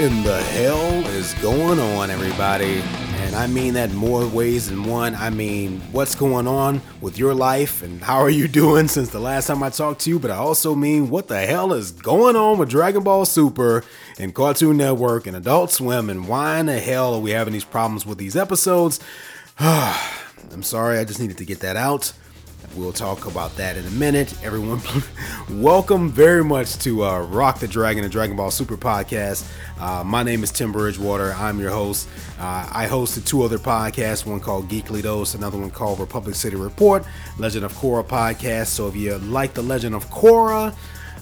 in the hell is going on, everybody? And I mean that more ways than one. I mean, what's going on with your life and how are you doing since the last time I talked to you? But I also mean, what the hell is going on with Dragon Ball Super and Cartoon Network and Adult Swim? And why in the hell are we having these problems with these episodes? I'm sorry, I just needed to get that out. We'll talk about that in a minute. Everyone, welcome very much to uh, Rock the Dragon and Dragon Ball Super podcast. Uh, my name is Tim Bridgewater. I'm your host. Uh, I hosted two other podcasts, one called Geekly Dose, another one called Republic City Report, Legend of Korra podcast. So if you like the Legend of Korra,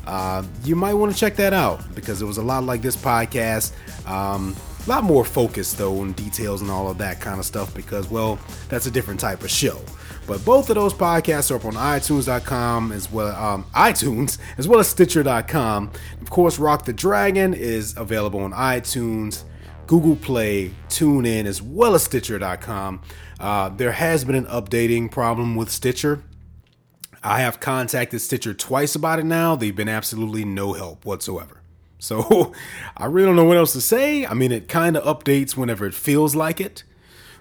uh, you might want to check that out because it was a lot like this podcast. Um, a lot more focused though on details and all of that kind of stuff because, well, that's a different type of show. But both of those podcasts are up on iTunes.com as well, um, iTunes as well as Stitcher.com. Of course, Rock the Dragon is available on iTunes, Google Play, TuneIn, as well as Stitcher.com. Uh, there has been an updating problem with Stitcher. I have contacted Stitcher twice about it now. They've been absolutely no help whatsoever. So I really don't know what else to say. I mean, it kind of updates whenever it feels like it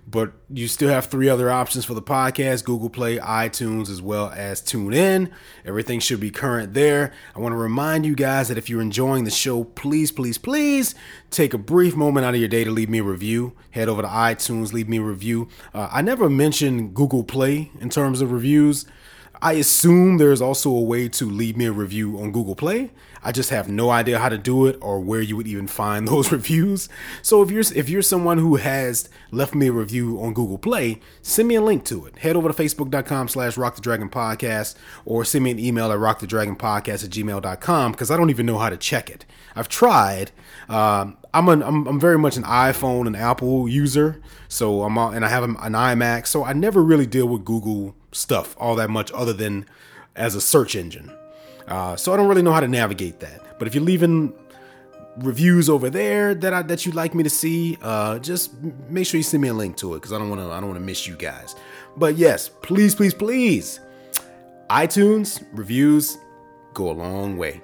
but you still have three other options for the podcast Google Play, iTunes, as well as TuneIn. Everything should be current there. I want to remind you guys that if you're enjoying the show, please, please, please take a brief moment out of your day to leave me a review. Head over to iTunes, leave me a review. Uh, I never mentioned Google Play in terms of reviews. I assume there's also a way to leave me a review on Google Play. I just have no idea how to do it or where you would even find those reviews. So if you're if you're someone who has left me a review on Google Play, send me a link to it. Head over to facebook.com slash rock the dragon podcast or send me an email at rockthedragonpodcast at gmail.com because I don't even know how to check it. I've tried. Um, I'm, an, I'm I'm very much an iPhone and Apple user, so I'm and I have an iMac, so I never really deal with Google stuff all that much other than as a search engine. Uh, so I don't really know how to navigate that. But if you're leaving reviews over there that I, that you'd like me to see, uh, just make sure you send me a link to it because I don't want to I don't want to miss you guys. But yes, please, please, please, iTunes reviews go a long way.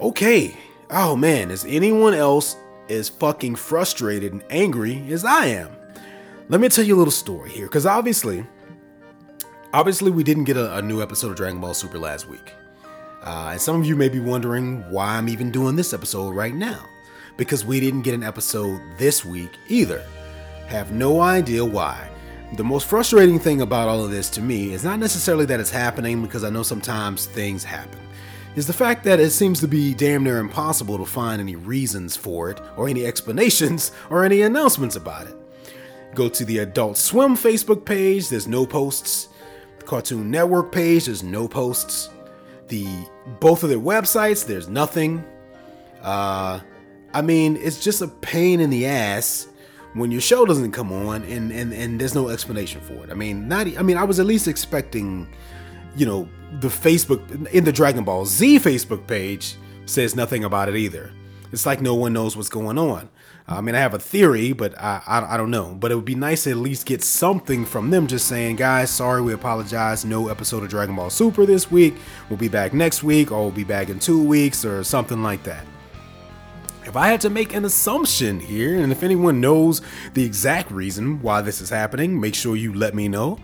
Okay. Oh man, is anyone else as fucking frustrated and angry as I am? Let me tell you a little story here, because obviously, obviously we didn't get a, a new episode of Dragon Ball Super last week. Uh, and some of you may be wondering why I'm even doing this episode right now. Because we didn't get an episode this week either. Have no idea why. The most frustrating thing about all of this to me is not necessarily that it's happening, because I know sometimes things happen, is the fact that it seems to be damn near impossible to find any reasons for it, or any explanations, or any announcements about it. Go to the Adult Swim Facebook page, there's no posts. Cartoon Network page, there's no posts. The both of their websites there's nothing. Uh i mean it's just a pain in the ass when your show doesn't come on and and and there's no explanation for it. I mean not i mean i was at least expecting you know the facebook in the dragon ball z facebook page says nothing about it either. It's like no one knows what's going on I mean, I have a theory, but I, I, I, don't know. But it would be nice to at least get something from them just saying, guys, sorry, we apologize. No episode of Dragon Ball Super this week. We'll be back next week, or we'll be back in two weeks, or something like that if I had to make an assumption here, and if anyone knows the exact reason why this is happening, make sure you let me know.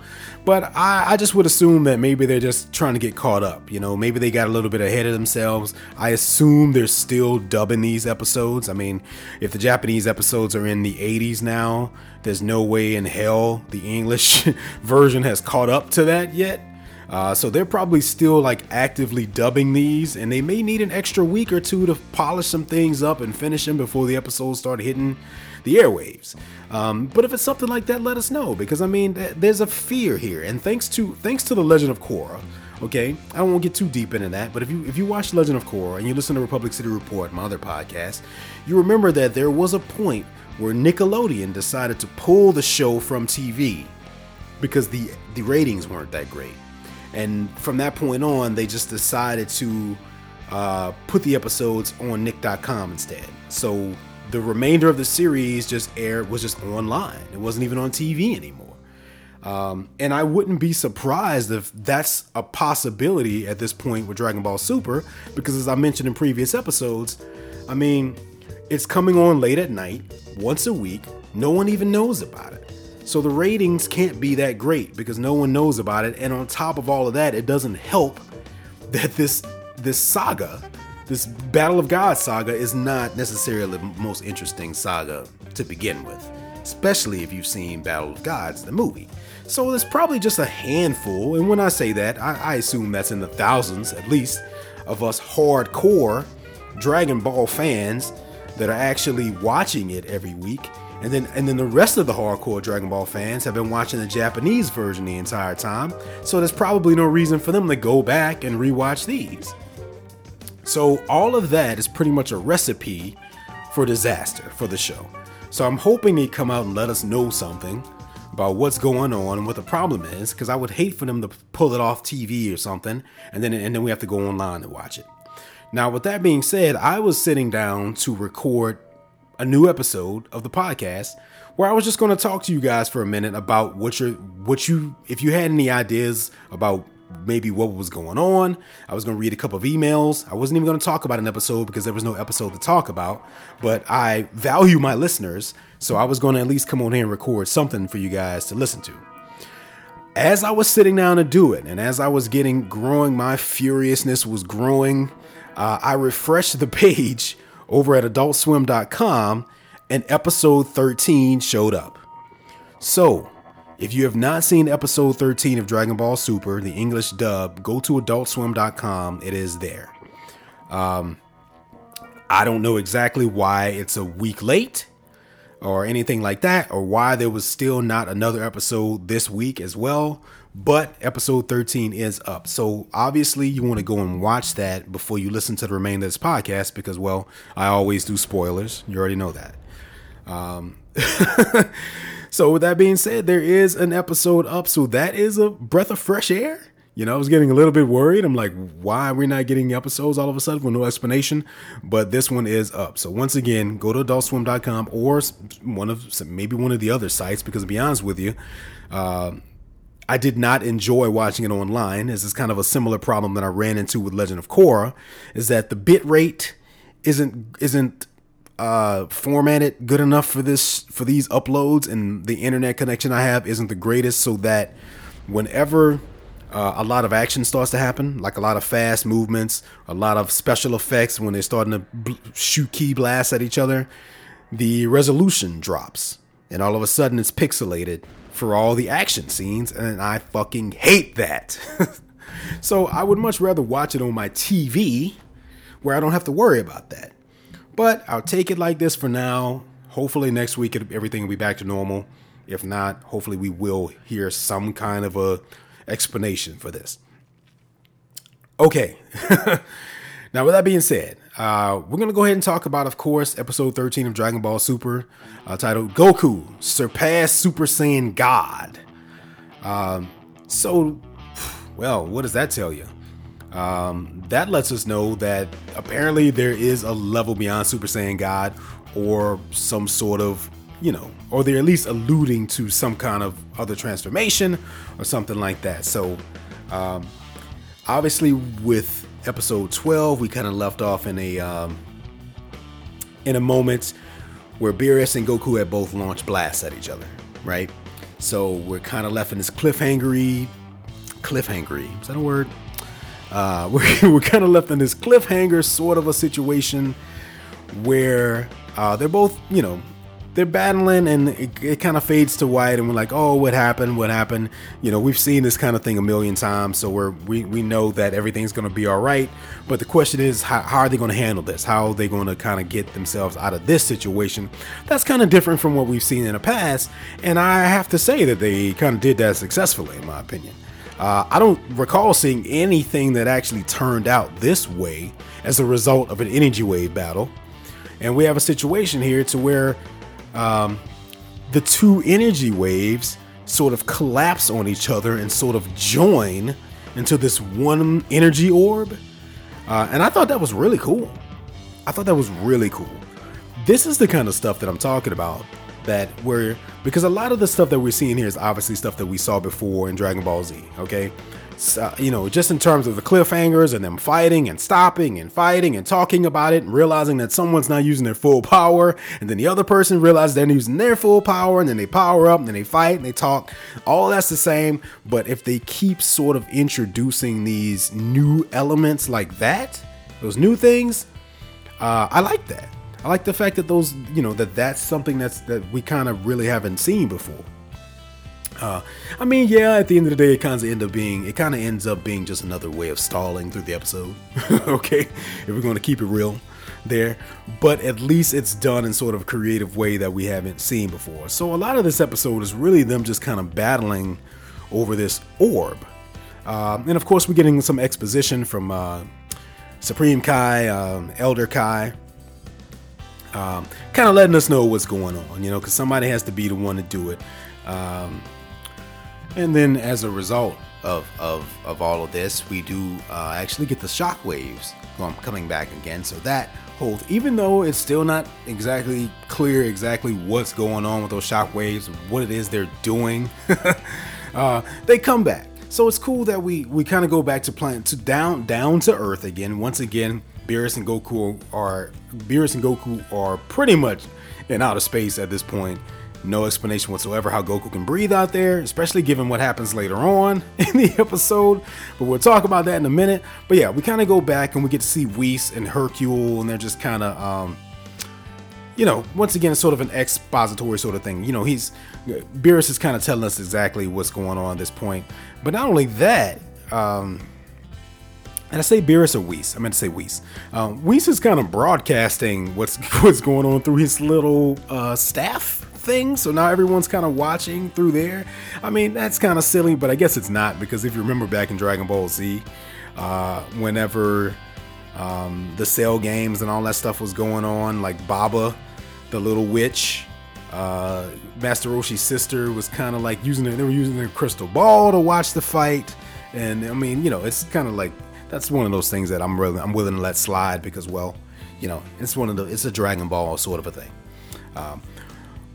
But I, I, just would assume that maybe they're just trying to get caught up. You know, maybe they got a little bit ahead of themselves. I assume they're still dubbing these episodes. I mean, if the Japanese episodes are in the 80s now, there's no way in hell the English version has caught up to that yet. Uh, so they're probably still like actively dubbing these, and they may need an extra week or two to polish some things up and finish them before the episodes start hitting the airwaves. Um, but if it's something like that, let us know because I mean, th- there's a fear here, and thanks to thanks to the Legend of Korra. Okay, I to get too deep into that, but if you if you watch Legend of Korra and you listen to Republic City Report, my other podcast, you remember that there was a point where Nickelodeon decided to pull the show from TV because the the ratings weren't that great. And from that point on, they just decided to uh, put the episodes on Nick.com instead. So the remainder of the series just aired was just online. It wasn't even on TV anymore. Um, and I wouldn't be surprised if that's a possibility at this point with Dragon Ball Super, because as I mentioned in previous episodes, I mean, it's coming on late at night, once a week. No one even knows about it. So the ratings can't be that great because no one knows about it. And on top of all of that, it doesn't help that this this saga, this Battle of God saga, is not necessarily the most interesting saga to begin with, especially if you've seen Battle of Gods, the movie. So there's probably just a handful, and when I say that, I, I assume that's in the thousands at least, of us hardcore Dragon Ball fans that are actually watching it every week. And then and then the rest of the hardcore Dragon Ball fans have been watching the Japanese version the entire time. So there's probably no reason for them to go back and rewatch these. So all of that is pretty much a recipe for disaster for the show. So I'm hoping they come out and let us know something about what's going on and what the problem is, because I would hate for them to pull it off TV or something, and then and then we have to go online and watch it. Now, with that being said, I was sitting down to record a new episode of the podcast where I was just going to talk to you guys for a minute about what you what you if you had any ideas about maybe what was going on. I was going to read a couple of emails. I wasn't even going to talk about an episode because there was no episode to talk about, but I value my listeners, so I was going to at least come on here and record something for you guys to listen to. As I was sitting down to do it, and as I was getting growing, my furiousness was growing uh, I refreshed the page over at adultswim.com and episode 13 showed up. So, if you have not seen episode 13 of Dragon Ball Super, the English dub, go to adultswim.com. It is there. Um, I don't know exactly why it's a week late or anything like that, or why there was still not another episode this week as well but episode 13 is up. So obviously you want to go and watch that before you listen to the remainder of this podcast because well, I always do spoilers. You already know that. Um, so with that being said, there is an episode up. So that is a breath of fresh air. You know, I was getting a little bit worried. I'm like, why are we not getting episodes all of a sudden with no explanation? But this one is up. So once again, go to adultswim.com or one of maybe one of the other sites because to be honest with you, uh, I did not enjoy watching it online. This is kind of a similar problem that I ran into with Legend of Korra, is that the bit rate isn't isn't uh, formatted good enough for this for these uploads, and the internet connection I have isn't the greatest. So that whenever uh, a lot of action starts to happen, like a lot of fast movements, a lot of special effects when they're starting to bl- shoot ki blasts at each other, the resolution drops, and all of a sudden it's pixelated for all the action scenes, and I fucking hate that. so I would much rather watch it on my TV where I don't have to worry about that. But I'll take it like this for now. Hopefully next week everything will be back to normal. If not, hopefully we will hear some kind of a explanation for this. Okay. now with that being said, uh, we're gonna go ahead and talk about, of course, episode 13 of Dragon Ball Super uh, titled Goku Surpass Super Saiyan God. Um, so, well, what does that tell you? Um, that lets us know that apparently there is a level beyond Super Saiyan God or some sort of, you know, or they're at least alluding to some kind of other transformation or something like that. So, um, obviously, with episode 12, we kind of left off in a um, in a moment where Beerus and Goku had both launched blasts at each other, right? So we're kind of left in this cliffhangery, cliffhangery. Is that a word? Uh, we're we're kind of left in this cliffhanger sort of a situation where uh, they're both, you know, they're battling and it, it kind of fades to white and we're like oh what happened? What happened? You know we've seen this kind of thing a million times so we're we, we know that everything's going to be all right. But the question is how, how are they going to handle this? How are they going to kind of get themselves out of this situation? That's kind of different from what we've seen in the past and i have to say that they kind of did that successfully in my opinion. Uh, I don't recall seeing anything that actually turned out this way as a result of an energy wave battle. And we have a situation here to where um, the two energy waves sort of collapse on each other and sort of join into this one energy orb. Uh, and I thought that was really cool. I thought that was really cool. This is the kind of stuff that I'm talking about that we're because a lot of the stuff that we're seeing here is obviously stuff that we saw before in Dragon Ball Z. Okay, so, you know, just in terms of the cliffhangers and them fighting and stopping and fighting and talking about it and realizing that someone's not using their full power, and then the other person realizes they're using their full power, and then they power up and then they fight and they talk. All that's the same, but if they keep sort of introducing these new elements like that, those new things, uh, I like that. I like the fact that those, you know, that that's something that's that we kind of really haven't seen before. Uh, I mean, yeah, at the end of the day, it kind of end up being, it kind of ends up being just another way of stalling through the episode. okay, if we're going to keep it real there, but at least it's done in sort of a creative way that we haven't seen before. So a lot of this episode is really them just kind of battling over this orb, uh, and of course we're getting some exposition from uh, Supreme Kai, um, Elder Kai, um, kind of letting us know what's going on, you know, because somebody has to be the one to do it. Um, and then as a result of, of, of all of this, we do uh, actually get the shockwaves coming back again. So that holds, even though it's still not exactly clear exactly what's going on with those shockwaves, what it is they're doing, uh, they come back. So it's cool that we we kind of go back to playing to down down to earth again. Once again, Beerus and Goku are Beerus and Goku are pretty much in outer space at this point. No explanation whatsoever how Goku can breathe out there, especially given what happens later on in the episode. But we'll talk about that in a minute. But yeah, we kind of go back and we get to see Whis and Hercule, and they're just kind of, um, you know, once again, sort of an expository sort of thing. You know, he's Beerus is kind of telling us exactly what's going on at this point. But not only that, um, and I say Beerus or Whis. I meant to say Whis. Um, Whis is kind of broadcasting what's what's going on through his little uh, staff thing. So now everyone's kind of watching through there. I mean, that's kind of silly, but I guess it's not because if you remember back in Dragon Ball Z, uh, whenever um, the cell games and all that stuff was going on, like Baba, the little witch, uh, Master Roshi's sister was kind of like using their, they were using their crystal ball to watch the fight. And I mean, you know, it's kind of like that's one of those things that I'm really I'm willing to let slide because well, you know, it's one of the it's a Dragon Ball sort of a thing. Um,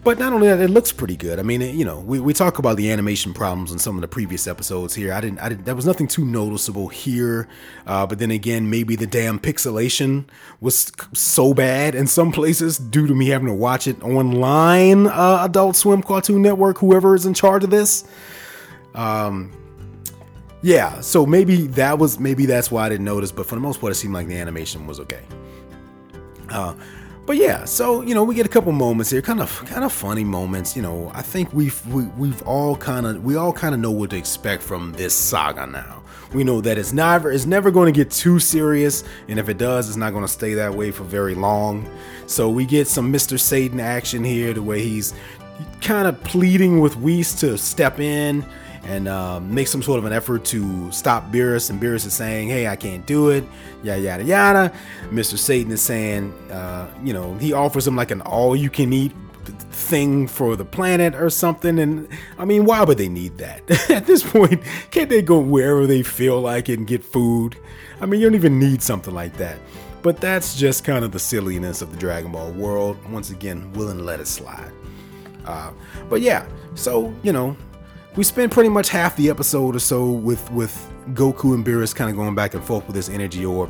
but not only that, it looks pretty good. I mean, it, you know, we, we talk about the animation problems in some of the previous episodes here. I didn't, I didn't, there was nothing too noticeable here. Uh, but then again, maybe the damn pixelation was so bad in some places due to me having to watch it online. Uh, Adult Swim, Cartoon Network, whoever is in charge of this. Um, yeah, so maybe that was maybe that's why I didn't notice. But for the most part, it seemed like the animation was okay. Uh, but yeah, so you know, we get a couple moments here, kind of kind of funny moments. You know, I think we've we, we've all kind of we all kind of know what to expect from this saga now. We know that it's never it's never going to get too serious, and if it does, it's not going to stay that way for very long. So we get some Mr. Satan action here, the way he's kind of pleading with Whis to step in and um, make some sort of an effort to stop Beerus. And Beerus is saying, "Hey, I can't do it." Yada yada yada. Mr. Satan is saying, uh, you know, he offers him like an all-you-can-eat thing for the planet or something. And I mean, why would they need that at this point? Can't they go wherever they feel like it and get food? I mean, you don't even need something like that. But that's just kind of the silliness of the Dragon Ball world. Once again, willing to let it slide. Uh, but yeah, so you know, we spend pretty much half the episode or so with with Goku and Beerus kind of going back and forth with this energy orb.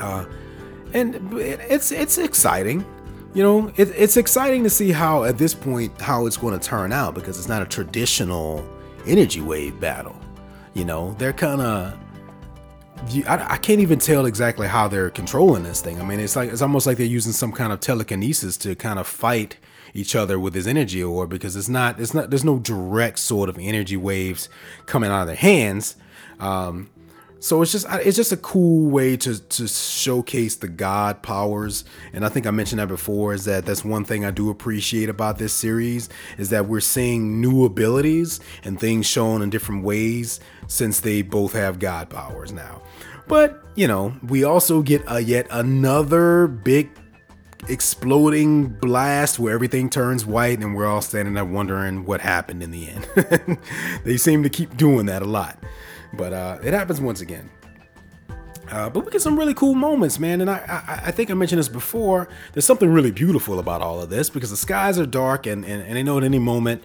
Uh, and it's it's exciting, you know. It, it's exciting to see how at this point how it's going to turn out because it's not a traditional energy wave battle. You know, they're kind of I, I, can't even tell exactly how they're controlling this thing. I mean, it's like it's almost like they're using some kind of telekinesis to kind of fight each other with his energy orb because it's not it's not there's no direct sort of energy waves coming out of their hands. Um, so it's just it's just a cool way to to showcase the god powers and i think i mentioned that before is that that's one thing i do appreciate about this series is that we're seeing new abilities and things shown in different ways since they both have god powers now but you know we also get a yet another big exploding blast where everything turns white and we're all standing there wondering what happened in the end. they seem to keep doing that a lot. But uh, it happens once again. Uh, but we get some really cool moments, man. And I, I, I, think I mentioned this before. There's something really beautiful about all of this because the skies are dark, and, and, and I know at any moment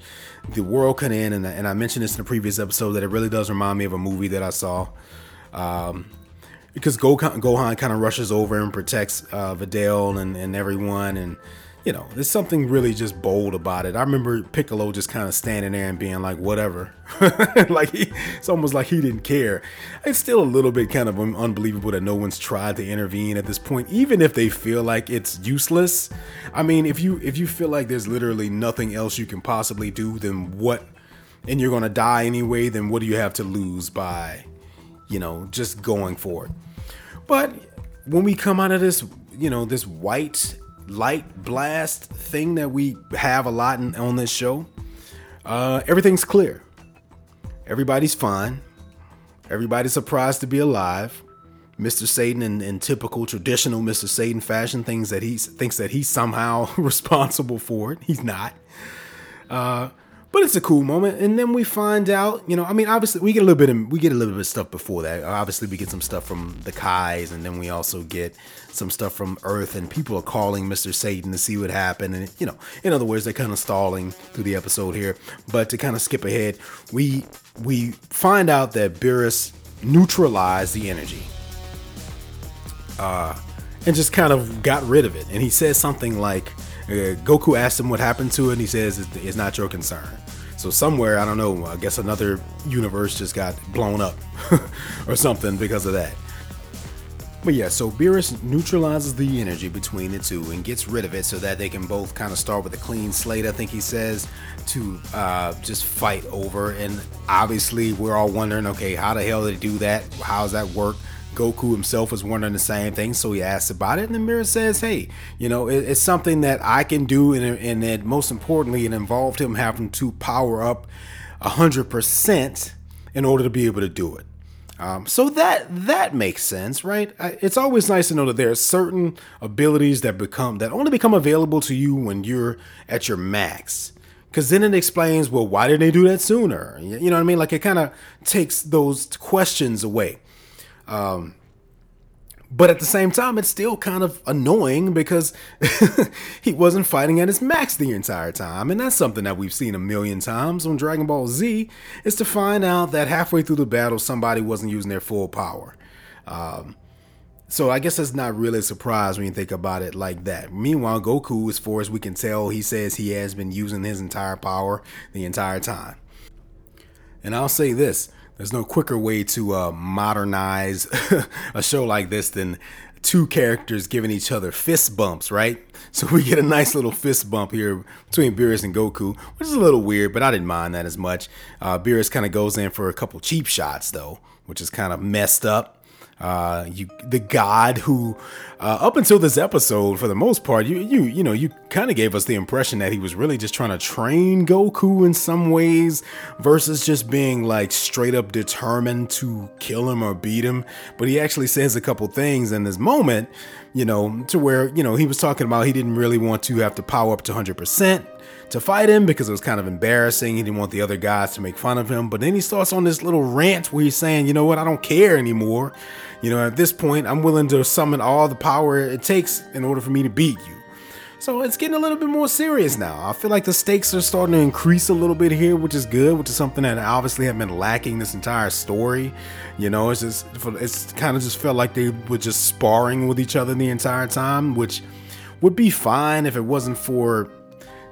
the world can end. And, and I mentioned this in the previous episode that it really does remind me of a movie that I saw. Um, because Gohan, Gohan kind of rushes over and protects uh, Videl and, and everyone, and you know, there's something really just bold about it. I remember Piccolo just kind of standing there and being like, whatever. like, he, it's almost like he didn't care. It's still a little bit kind of unbelievable that no one's tried to intervene at this point, even if they feel like it's useless. I mean, if you if you feel like there's literally nothing else you can possibly do, then what? And you're gonna die anyway, then what do you have to lose by, you know, just going for it? But when we come out of this, you know, this white light blast thing that we have a lot in, on this show, uh, everything's clear. Everybody's fine. Everybody's surprised to be alive. Mr. Satan in, in typical traditional Mr. Satan fashion, things that he thinks that he's somehow responsible for it. He's not. Uh, but it's a cool moment. And then we find out you know i mean obviously we get a little bit of we get a little bit of stuff before that. Obviously we get some stuff from the kais and then we also get some stuff from earth and people are calling mr satan to see what happened. And you know in other words they're kind of stalling through the episode here. But to kind of skip ahead we we find out that Beerus neutralized the energy uh and just kind of got rid of it. And he says something like uh, Goku asks him what happened to it, and he says it's, it's not your concern. So somewhere, I don't know, I guess another universe just got blown up or something because of that. But yeah, so Beerus neutralizes the energy between the two and gets rid of it so that they can both kind of start with a clean slate, I think he says, to uh, just fight over. And obviously, we're all wondering okay, how the hell did he do that? How does that work? Goku himself was wondering the same thing, so he asks about it, and the mirror says, "Hey, you know, it, it's something that I can do, and, and it, most importantly, it involved him having to power up hundred percent in order to be able to do it." Um, so that that makes sense, right? It's always nice to know that there are certain abilities that become that only become available to you when you're at your max. Because then it explains, well, why didn't they do that sooner? You know what I mean? Like it kind of takes those questions away. Um, but at the same time, it's still kind of annoying because he wasn't fighting at his max the entire time. And that's something that we've seen a million times on Dragon Ball Z, is to find out that halfway through the battle, somebody wasn't using their full power. Um, so I guess that's not really a surprise when you think about it like that. Meanwhile, Goku, as far as we can tell, he says he has been using his entire power the entire time. And I'll say this there's no quicker way to uh, modernize a show like this than two characters giving each other fist bumps, right? So we get a nice little fist bump here between Beerus and Goku, which is a little weird, but I didn't mind that as much. Uh, Beerus kind of goes in for a couple cheap shots, though, which is kind of messed up. Uh, you, the god who, uh, up until this episode, for the most part, you, you, you know, you kind of gave us the impression that he was really just trying to train Goku in some ways, versus just being like straight up determined to kill him or beat him. But he actually says a couple things in this moment, you know, to where you know he was talking about he didn't really want to have to power up to hundred percent to fight him because it was kind of embarrassing. He didn't want the other guys to make fun of him. But then he starts on this little rant where he's saying, you know what, I don't care anymore. You know, at this point, I'm willing to summon all the power it takes in order for me to beat you. So it's getting a little bit more serious now. I feel like the stakes are starting to increase a little bit here, which is good, which is something that I obviously have been lacking this entire story. You know, it's just it's kind of just felt like they were just sparring with each other the entire time, which would be fine if it wasn't for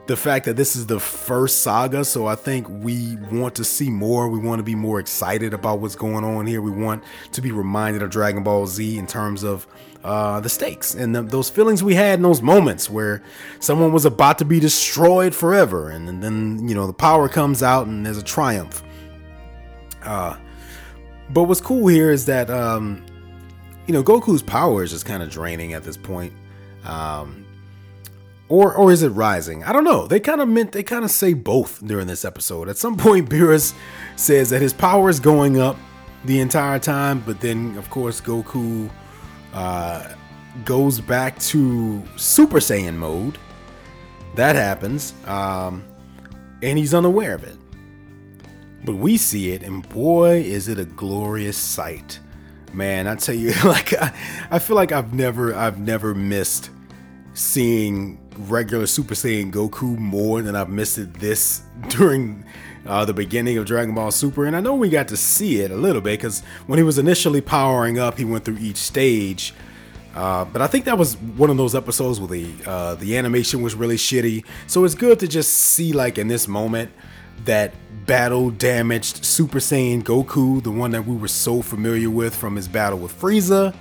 the fact that this is the first saga, so I think we want to see more. We want to be more excited about what's going on here. We want to be reminded of Dragon Ball Z in terms of uh, the stakes and the, those feelings we had in those moments where someone was about to be destroyed forever, and, and then you know the power comes out and there's a triumph. Uh, but what's cool here is that um, you know Goku's power is just kind of draining at this point. Um, or or is it rising? I don't know. They kind of meant they kind of say both during this episode. At some point, Beerus says that his power is going up the entire time, but then of course Goku uh, goes back to Super Saiyan mode. That happens, um, and he's unaware of it. But we see it, and boy, is it a glorious sight. Man, I tell you, like I, I feel like I've never I've never missed seeing regular Super Saiyan Goku more than I've missed it this during uh, the beginning of Dragon Ball Super. And I know we got to see it a little bit because when he was initially powering up, he went through each stage. Uh, but I think that was one of those episodes where the uh, the animation was really shitty. So it's good to just see like in this moment that battle damaged Super Saiyan Goku, the one that we were so familiar with from his battle with Frieza.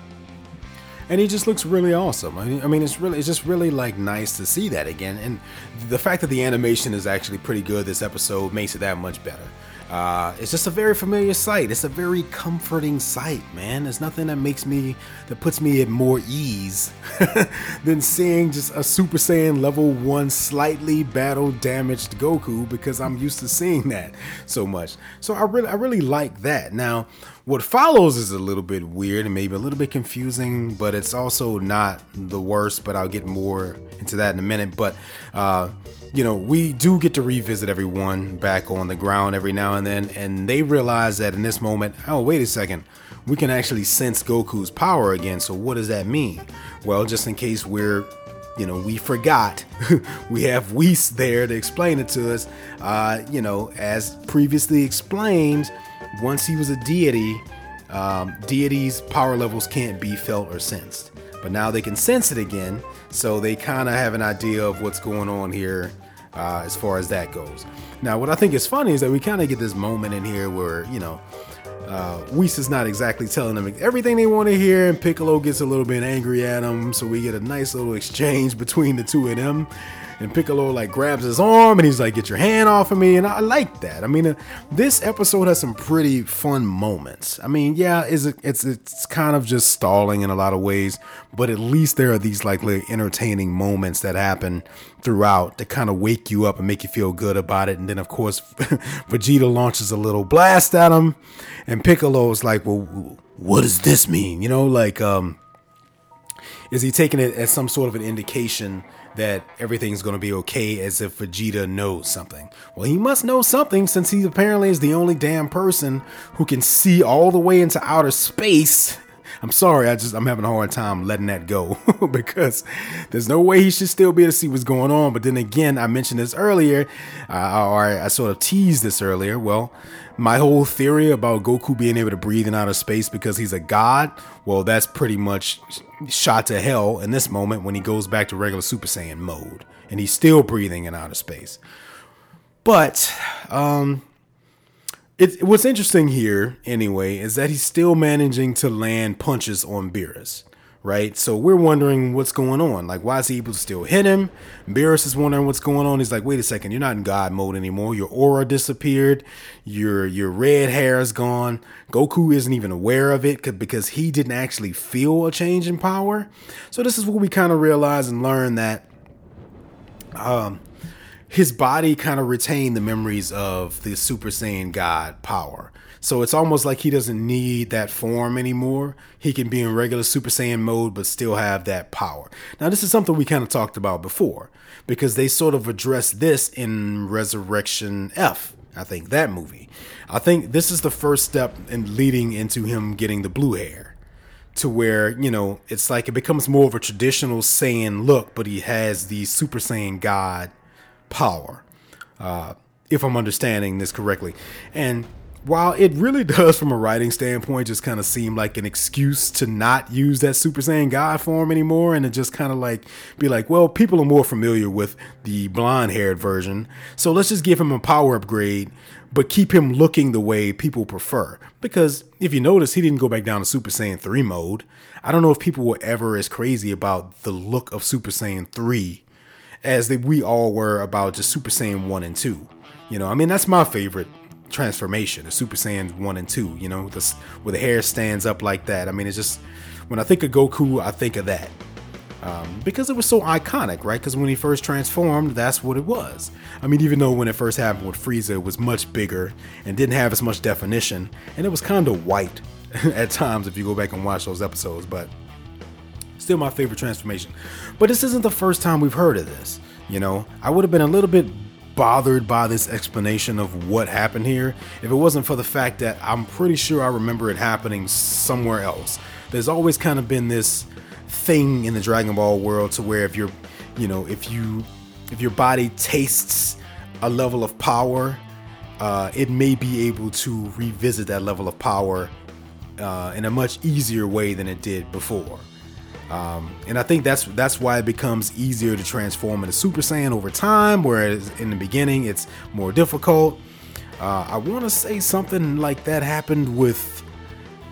And he just looks really awesome. I mean, it's really, it's just really like nice to see that again. And the fact that the animation is actually pretty good this episode makes it that much better. Uh, it's just a very familiar sight. It's a very comforting sight, man. There's nothing that makes me, that puts me at more ease than seeing just a Super Saiyan level 1 slightly battle damaged Goku because I'm used to seeing that so much. So I really, I really like that. Now, what follows is a little bit weird and maybe a little bit confusing, but it's also not the worst. But I'll get more into that in a minute. But, uh, you know, we do get to revisit everyone back on the ground every now and then, and they realize that in this moment, oh, wait a second, we can actually sense Goku's power again. So, what does that mean? Well, just in case we're you know, we forgot. we have Whis there to explain it to us. Uh, you know, as previously explained, once he was a deity, um, deities' power levels can't be felt or sensed. But now they can sense it again, so they kind of have an idea of what's going on here uh, as far as that goes. Now, what I think is funny is that we kind of get this moment in here where, you know, uh, is not exactly telling them everything they want to hear, and Piccolo gets a little bit angry at him. So we get a nice little exchange between the two of them and Piccolo like grabs his arm and he's like, "Get your hand off of me," and I like that. I mean, uh, this episode has some pretty fun moments. I mean, yeah, it's it's it's kind of just stalling in a lot of ways, but at least there are these like entertaining moments that happen throughout to kind of wake you up and make you feel good about it. And then of course, Vegeta launches a little blast at him, and Piccolo's like, "Well, what does this mean?" You know, like um. Is he taking it as some sort of an indication that everything's going to be okay as if Vegeta knows something. Well, he must know something since he apparently is the only damn person who can see all the way into outer space. I'm sorry, I just I'm having a hard time letting that go because there's no way he should still be able to see what's going on. But then again, I mentioned this earlier, uh, or I sort of teased this earlier. Well, my whole theory about Goku being able to breathe in outer space because he's a god, well, that's pretty much shot to hell in this moment when he goes back to regular Super Saiyan mode and he's still breathing in outer space. But um, it, what's interesting here, anyway, is that he's still managing to land punches on Beerus right? So we're wondering what's going on. Like, why is he able to still hit him? Beerus is wondering what's going on. He's like, wait a second, you're not in God mode anymore. Your aura disappeared. Your your red hair is gone. Goku isn't even aware of it because he didn't actually feel a change in power. So this is what we kind of realize and learn that um his body kind of retained the memories of the Super Saiyan God power. So it's almost like he doesn't need that form anymore. He can be in regular Super Saiyan mode, but still have that power. Now, this is something we kind of talked about before because they sort of addressed this in Resurrection F. I think that movie. I think this is the first step in leading into him getting the blue hair to where, you know, it's like it becomes more of a traditional Saiyan look, but he has the Super Saiyan God power. Uh, if I'm understanding this correctly. And while it really does, from a writing standpoint, just kind of seem like an excuse to not use that Super Saiyan God form anymore, and to just kind of like be like, well, people are more familiar with the blonde haired version, so let's just give him a power upgrade, but keep him looking the way people prefer. Because if you notice, he didn't go back down to Super Saiyan 3 mode. I don't know if people were ever as crazy about the look of Super Saiyan 3 as we all were about just Super Saiyan 1 and 2. You know, I mean, that's my favorite transformation, the Super Saiyan 1 and 2, you know, this, where the hair stands up like that. I mean, it's just, when I think of Goku, I think of that. Um, because it was so iconic, right? Because when he first transformed, that's what it was. I mean, even though when it first happened with Frieza, it was much bigger and didn't have as much definition, and it was kind of white at times if you go back and watch those episodes, but still my favorite transformation. But this isn't the first time we've heard of this. You know, I would have been a little bit bothered by this explanation of what happened here if it wasn't for the fact that I'm pretty sure I remember it happening somewhere else. There's always kind of been this thing in the Dragon Ball world to where if you're, you know, if you if your body tastes a level of power, uh, it may be able to revisit that level of power uh, in a much easier way than it did before. Um, and I think that's that's why it becomes easier to transform into Super Saiyan over time, whereas in the beginning it's more difficult. Uh, I want to say something like that happened with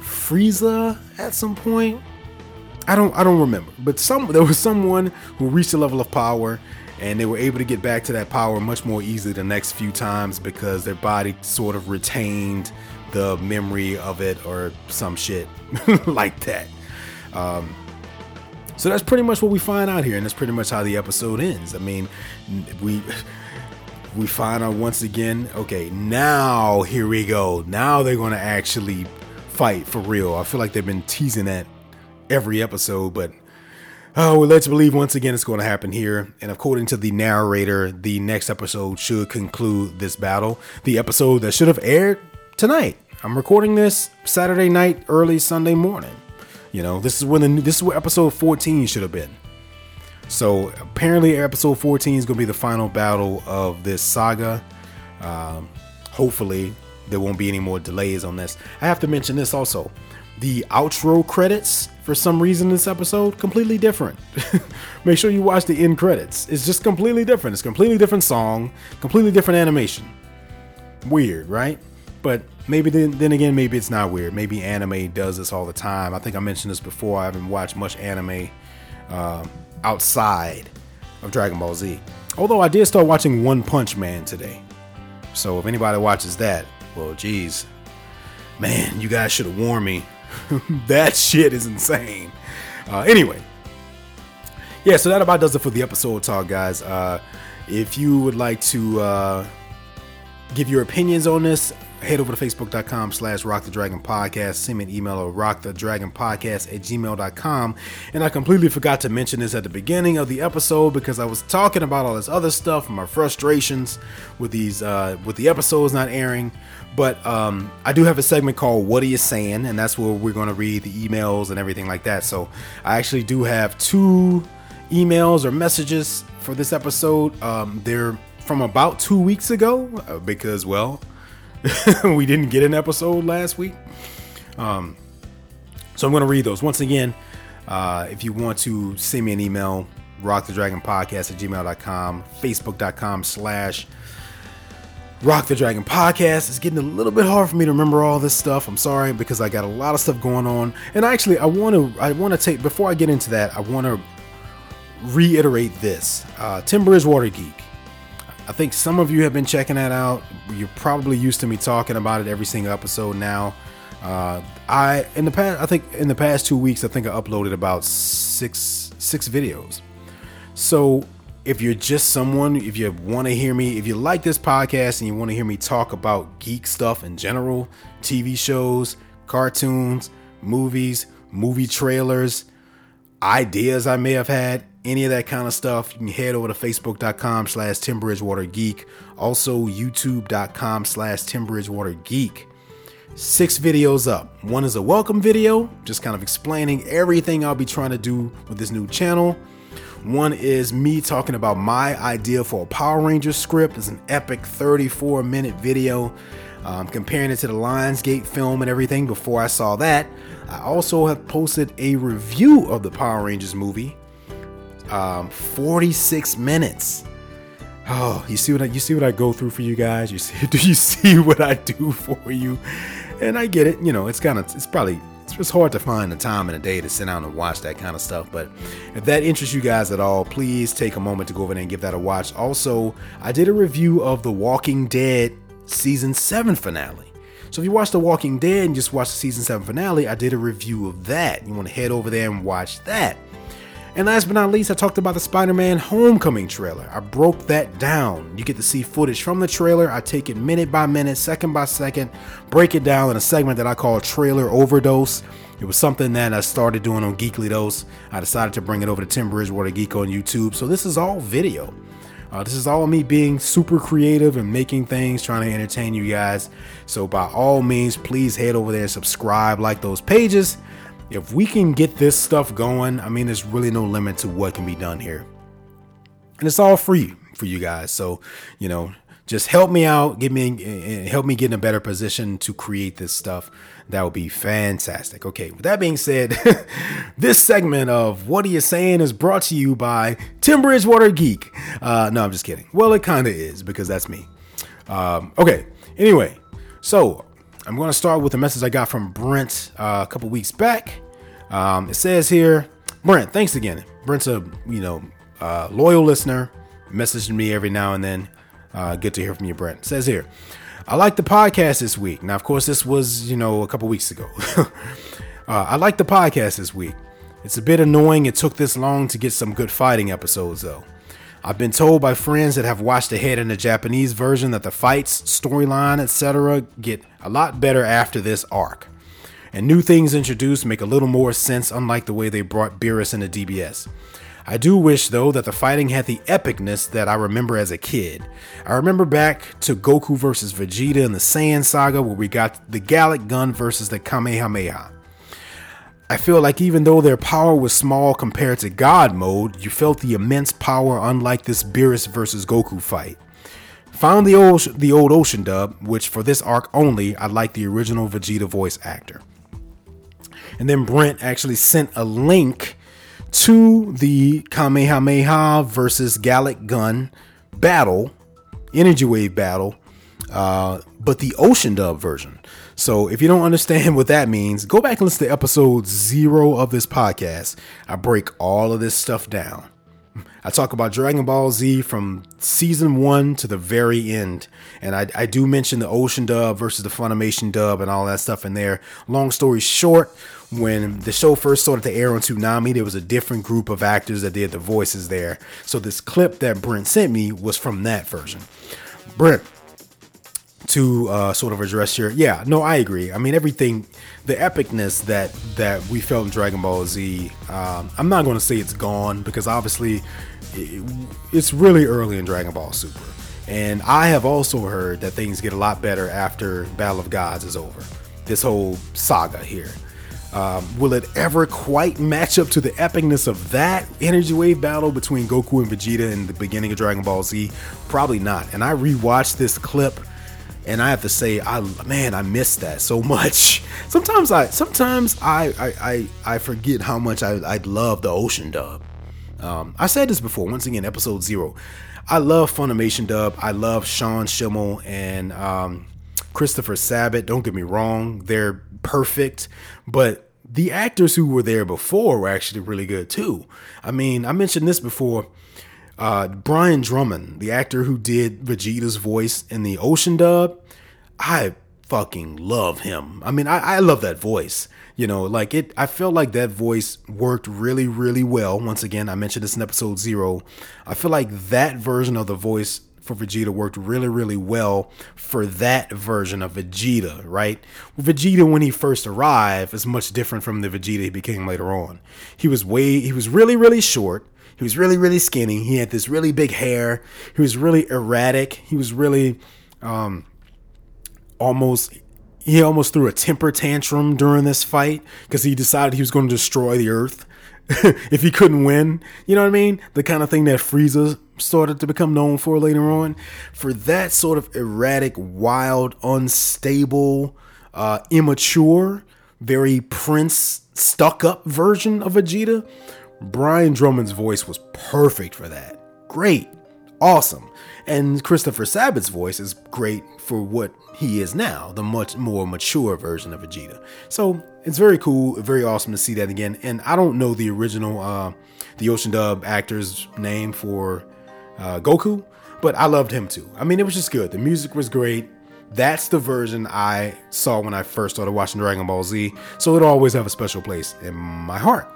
Frieza at some point. I don't I don't remember, but some there was someone who reached a level of power and they were able to get back to that power much more easily the next few times because their body sort of retained the memory of it or some shit like that. Um, so that's pretty much what we find out here, and that's pretty much how the episode ends. I mean, we we find out once again. Okay, now here we go. Now they're to actually fight for real. I feel like they've been teasing that every episode, but oh, we're led to believe once again it's going to happen here. And according to the narrator, the next episode should conclude this battle. The episode that should have aired tonight. I'm recording this Saturday night, early Sunday morning. You know, this is when the this is where episode 14 should have been. So apparently, episode 14 is going to be the final battle of this saga. Um, hopefully, there won't be any more delays on this. I have to mention this also. The outro credits, for some reason, this episode completely different. Make sure you watch the end credits. It's just completely different. It's completely different song, completely different animation. Weird, right? But maybe then, then again, maybe it's not weird. Maybe anime does this all the time. I think I mentioned this before. I haven't watched much anime uh, outside of Dragon Ball Z. Although I did start watching One Punch Man today. So if anybody watches that, well, geez, man, you guys should have warned me. that shit is insane. Uh, anyway, yeah, so that about does it for the episode talk, guys. Uh, if you would like to uh, give your opinions on this, head over to facebook.com slash rock the dragon podcast. Send me an email at rock the dragon podcast at gmail.com and i completely forgot to mention this at the beginning of the episode because i was talking about all this other stuff my frustrations with these uh with the episodes not airing. But um i do have a segment called what are you saying? And that's where we're going to read the emails and everything like that. So i actually do have two emails or messages for this episode. Um they're from about two weeks ago uh, because well we didn't get an episode last week. Um, so I'm going to read those. Once again, uh, if you want to send me an email, rock the dragon podcast at gmail.com, facebook.com slash rock the dragon podcast. It's getting a little bit hard for me to remember all this stuff. I'm sorry because I got a lot of stuff going on. And actually, I want to, I want to take, before I get into that, I want to reiterate this. Uh, Tim Bridgewater Geek I think some of you have been checking that out. You're probably used to me talking about it every single episode now. Uh, I in the past, I think in the past two weeks, I think I uploaded about six six videos. So if you're just someone, if you want to hear me, if you like this podcast and you want to hear me talk about geek stuff in general, TV shows, cartoons, movies, movie trailers, ideas I may have had, any of that kind of stuff, you can head over to facebook.com slash Tim Bridgewater Geek. Also, youtube.com slash Tim Bridgewater Geek. Six videos up. One is a welcome video, just kind of explaining everything I'll be trying to do with this new channel. One is me talking about my idea for a Power Rangers script. It's an epic 34 minute video um, comparing it to the Lionsgate film and everything before I saw that. I also have posted a review of the Power Rangers movie um, 46 minutes. Oh, you see what I, you see what I go through for you guys. You see, do you see what I do for you? And I get it. You know, it's kind of it's probably it's just hard to find the time in a day to sit down and watch that kind of stuff. But if that interests you guys at all, please take a moment to go over there and give that a watch. Also, I did a review of The Walking Dead season seven finale. So if you watch The Walking Dead and just watch the season seven finale, I did a review of that. You want to head over there and watch that. And last but not least, I talked about the Spider Man Homecoming trailer. I broke that down. You get to see footage from the trailer. I take it minute by minute, second by second, break it down in a segment that I call Trailer Overdose. It was something that I started doing on Geekly Dose. I decided to bring it over to Tim Bridgewater Geek on YouTube. So this is all video. Uh, this is all me being super creative and making things, trying to entertain you guys. So, by all means, please head over there subscribe, like those pages. If we can get this stuff going, I mean, there's really no limit to what can be done here. And it's all free for you guys. So, you know, just help me out, give me help me get in a better position to create this stuff. That would be fantastic. Okay, with that being said, this segment of What Are You Saying is brought to you by Tim Bridgewater Geek. Uh, no, I'm just kidding. Well, it kind of is because that's me. Um, okay, anyway, so I'm going to start with a message I got from Brent uh, a couple weeks back. Um, it says here, Brent, thanks again. Brent's a you know uh, loyal listener, messaging me every now and then. Uh, good to hear from you, Brent. It says here, I like the podcast this week. Now, of course, this was, you know, a couple weeks ago. uh, I like the podcast this week. It's a bit annoying it took this long to get some good fighting episodes, though. I've been told by friends that have watched ahead in the Japanese version that the fights, storyline, etc. get a lot better after this arc. And new things introduced make a little more sense, unlike the way they brought Beerus into DBS. I do wish, though, that the fighting had the epicness that I remember as a kid. I remember back to Goku versus Vegeta in the Saiyan saga where we got the Gallic Gun versus the Kamehameha. I feel like even though their power was small compared to God mode, you felt the immense power unlike this Beerus versus Goku fight. Found the old the old Ocean dub, which for this arc only, I like the original Vegeta voice actor. And then Brent actually sent a link to the Kamehameha versus Gallic Gun battle, Energy Wave battle, uh, but the Ocean Dub version. So if you don't understand what that means, go back and listen to episode zero of this podcast. I break all of this stuff down. I talk about Dragon Ball Z from season one to the very end. And I, I do mention the Ocean dub versus the Funimation dub and all that stuff in there. Long story short, when the show first started to air on Toonami, there was a different group of actors that did the voices there. So this clip that Brent sent me was from that version. Brent, to uh, sort of address your, yeah, no, I agree. I mean, everything, the epicness that that we felt in Dragon Ball Z. Um, I'm not going to say it's gone because obviously it, it's really early in Dragon Ball Super. And I have also heard that things get a lot better after Battle of Gods is over. This whole saga here. Um, will it ever quite match up to the epicness of that energy wave battle between Goku and Vegeta in the beginning of Dragon Ball Z? Probably not. And I rewatched this clip and I have to say, I man, I miss that so much. Sometimes I, sometimes I, I, I, I forget how much I, I love the Ocean dub. Um, I said this before. Once again, episode zero. I love Funimation dub. I love Sean Schemmel and um, Christopher Sabat. Don't get me wrong; they're perfect. But the actors who were there before were actually really good too. I mean, I mentioned this before. Uh, Brian Drummond, the actor who did Vegeta's voice in the Ocean dub, I fucking love him. I mean, I, I love that voice. You know, like it, I felt like that voice worked really, really well. Once again, I mentioned this in episode zero. I feel like that version of the voice for Vegeta worked really, really well for that version of Vegeta, right? Vegeta, when he first arrived, is much different from the Vegeta he became later on. He was way, he was really, really short. He was really, really skinny. He had this really big hair. He was really erratic. He was really um, almost he almost threw a temper tantrum during this fight because he decided he was going to destroy the earth if he couldn't win. You know what I mean? The kind of thing that Frieza started to become known for later on. For that sort of erratic, wild, unstable, uh, immature, very Prince stuck up version of Vegeta, Brian Drummond's voice was perfect for that. Great. Awesome. And Christopher Sabat's voice is great for what he is now, the much more mature version of Vegeta. So it's very cool, very awesome to see that again. And I don't know the original, uh, the Ocean Dub actor's name for uh, Goku, but I loved him too. I mean, it was just good. The music was great. That's the version I saw when I first started watching Dragon Ball Z. So it'll always have a special place in my heart.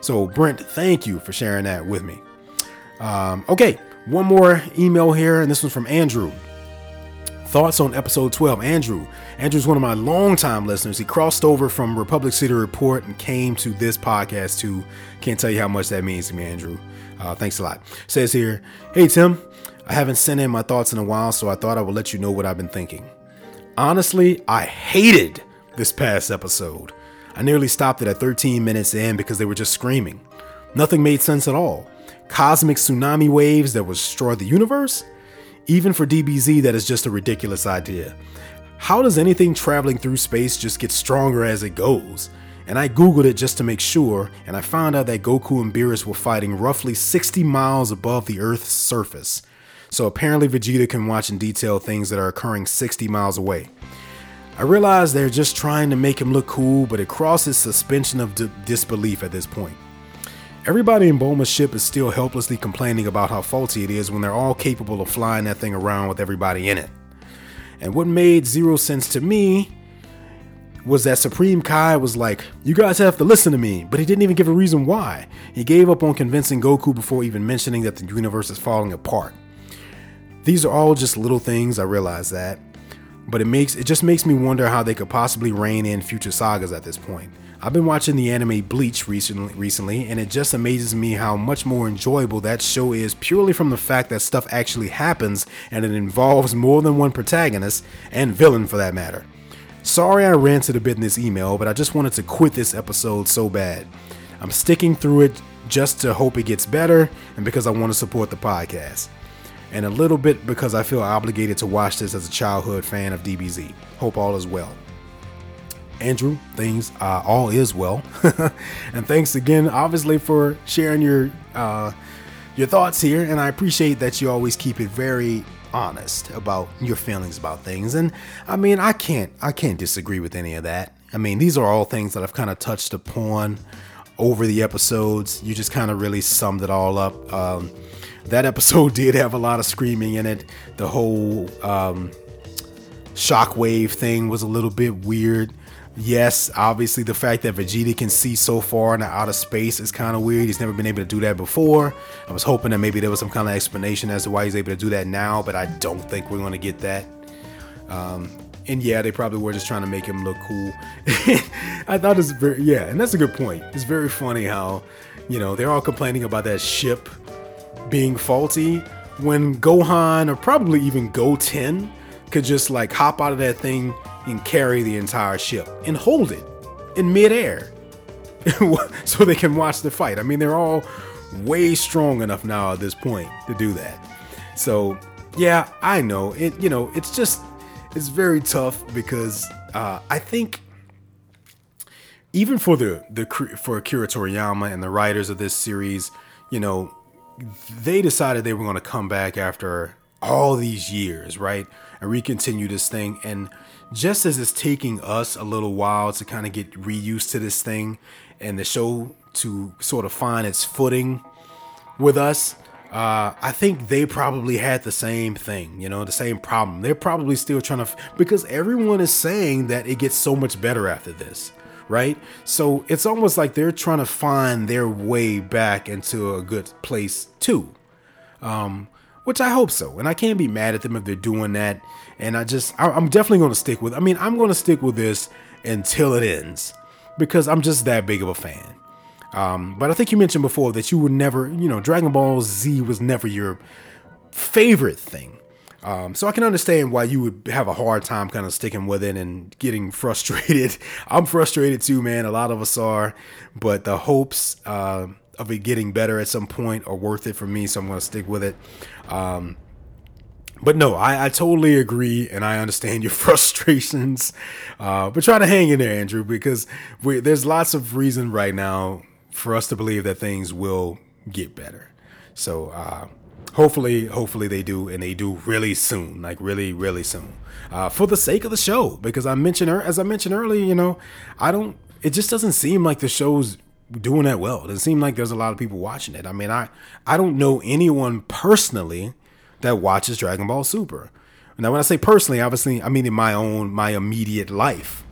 So, Brent, thank you for sharing that with me. Um, okay, one more email here, and this one's from Andrew. thoughts on episode 12. Andrew. Andrew's one of my longtime listeners. He crossed over from Republic City Report and came to this podcast too. Can't tell you how much that means to me, Andrew. Uh, thanks a lot. Says here, Hey Tim, I haven't sent in my thoughts in a while, so I thought I would let you know what I've been thinking. Honestly, I hated this past episode. I nearly stopped it at 13 minutes in because they were just screaming. Nothing made sense at all. Cosmic tsunami waves that would destroy the universe? Even for DBZ, that is just a ridiculous idea. How does anything traveling through space just get stronger as it goes? And I googled it just to make sure, and I found out that Goku and Beerus were fighting roughly 60 miles above the Earth's surface. So apparently, Vegeta can watch in detail things that are occurring 60 miles away. I realize they're just trying to make him look cool, but it crosses suspension of d- disbelief at this point. Everybody in Bulma's ship is still helplessly complaining about how faulty it is when they're all capable of flying that thing around with everybody in it. And what made zero sense to me was that Supreme Kai was like, You guys have to listen to me, but he didn't even give a reason why. He gave up on convincing Goku before even mentioning that the universe is falling apart. These are all just little things, I realize that, but it makes it just makes me wonder how they could possibly rein in future sagas at this point. I've been watching the anime Bleach recently, recently, and it just amazes me how much more enjoyable that show is purely from the fact that stuff actually happens and it involves more than one protagonist and villain for that matter. Sorry I ranted a bit in this email, but I just wanted to quit this episode so bad. I'm sticking through it just to hope it gets better and because I want to support the podcast. And a little bit because I feel obligated to watch this as a childhood fan of DBZ. Hope all is well. Andrew, things uh, all is well, and thanks again, obviously, for sharing your uh, your thoughts here. And I appreciate that you always keep it very honest about your feelings about things. And I mean, I can't I can't disagree with any of that. I mean, these are all things that I've kind of touched upon over the episodes. You just kind of really summed it all up. Um, that episode did have a lot of screaming in it. The whole um, shockwave thing was a little bit weird. Yes, obviously the fact that Vegeta can see so far in the outer space is kind of weird. He's never been able to do that before. I was hoping that maybe there was some kind of explanation as to why he's able to do that now, but I don't think we're going to get that. Um, and yeah, they probably were just trying to make him look cool. I thought it's very yeah, and that's a good point. It's very funny how, you know, they're all complaining about that ship being faulty when Gohan or probably even Goten could just like hop out of that thing and carry the entire ship and hold it in midair so they can watch the fight. I mean, they're all way strong enough now at this point to do that. So, yeah, I know it. You know, it's just it's very tough because uh, I think even for the the for Akira Toriyama and the writers of this series, you know, they decided they were going to come back after all these years, right? And recontinue this thing. And just as it's taking us a little while to kind of get reused to this thing and the show to sort of find its footing with us, uh, I think they probably had the same thing, you know, the same problem. They're probably still trying to, because everyone is saying that it gets so much better after this, right? So it's almost like they're trying to find their way back into a good place too. Um, which I hope so. And I can't be mad at them if they're doing that. And I just, I, am definitely going to stick with. I mean, I'm going to stick with this until it ends because I'm just that big of a fan. Um, but I think you mentioned before that you would never, you know, Dragon Ball Z was never your favorite thing. Um, so I can understand why you would have a hard time kind of sticking with it and getting frustrated. I'm frustrated too, man. A lot of us are, but the hopes uh, of it getting better at some point are worth it for me. So I'm going to stick with it. Um, but no, I, I totally agree and I understand your frustrations. Uh, but try to hang in there, Andrew, because we, there's lots of reason right now for us to believe that things will get better. So uh, hopefully, hopefully they do, and they do really soon, like really, really soon, uh, for the sake of the show. Because I mentioned, as I mentioned earlier, you know, I don't. It just doesn't seem like the show's doing that well. It doesn't seem like there's a lot of people watching it. I mean, I I don't know anyone personally that watches Dragon Ball Super. Now, when I say personally, obviously, I mean in my own, my immediate life.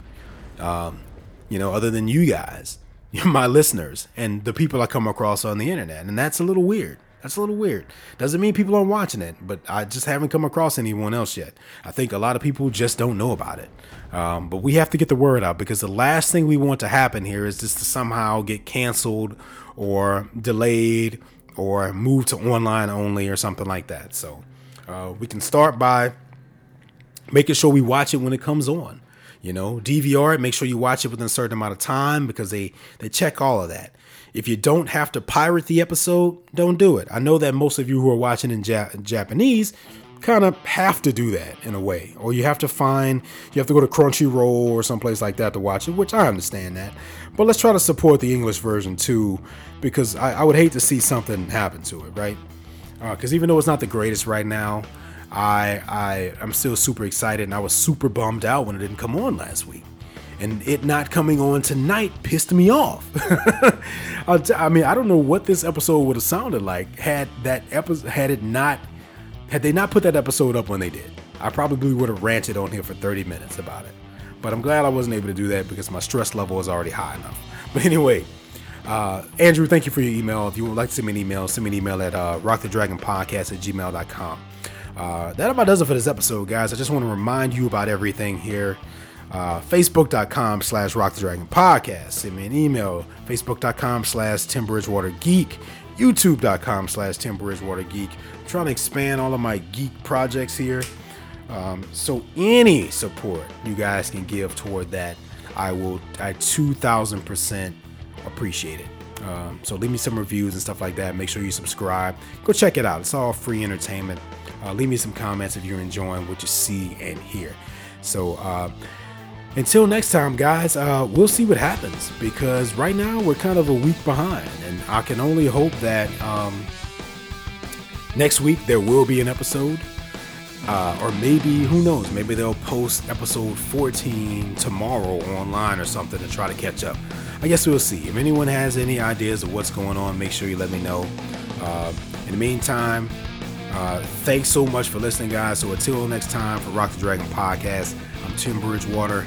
Um, you know, other than you guys, my listeners, and the people I come across on the internet, and that's a little weird. That's a little weird. Doesn't mean people aren't watching it, but I just haven't come across anyone else yet. I think a lot of people just don't know about it. Um, but we have to get the word out because the last thing we want to happen here is just to somehow get canceled or delayed or moved to online only or something like that. So uh, we can start by making sure we watch it when it comes on. You know, DVR it, make sure you watch it within a certain amount of time because they they check all of that. If you don't have to pirate the episode, don't do it. I know that most of you who are watching in Jap- Japanese kind of have to do that in a way, or you have to find you have to go to Crunchyroll or someplace like that to watch it, which I understand that. But let's try to support the English version too, because I, I would hate to see something happen to it, right? Because uh, even though it's not the greatest right now, I I I'm still super excited, and I was super bummed out when it didn't come on last week. And it not coming on tonight pissed me off. I mean, I don't know what this episode would have sounded like had that episode had it not had they not put that episode up when they did. I probably would have ranted on here for 30 minutes about it. But I'm glad I wasn't able to do that because my stress level is already high enough. But anyway, uh, Andrew, thank you for your email. If you would like to send me an email, send me an email at uh, rockthedragonpodcast at gmail.com. Uh, that about does it for this episode, guys. I just want to remind you about everything here. Uh, Facebook.com slash Rock the Dragon Podcast. Send me an email. Facebook.com slash Tim Bridgewater Geek. YouTube.com slash Tim Bridgewater Geek. I'm trying to expand all of my geek projects here. Um, so any support you guys can give toward that, I will, I 2000% appreciate it. Um, so leave me some reviews and stuff like that. Make sure you subscribe. Go check it out. It's all free entertainment. Uh, leave me some comments if you're enjoying what you see and hear. So uh, until next time, guys, uh, we'll see what happens because right now we're kind of a week behind, and I can only hope that um, next week there will be an episode. Uh, or maybe who knows maybe they'll post episode 14 tomorrow online or something to try to catch up i guess we'll see if anyone has any ideas of what's going on make sure you let me know uh, in the meantime uh, thanks so much for listening, guys. So until next time for Rock the Dragon podcast, I'm Tim Bridgewater,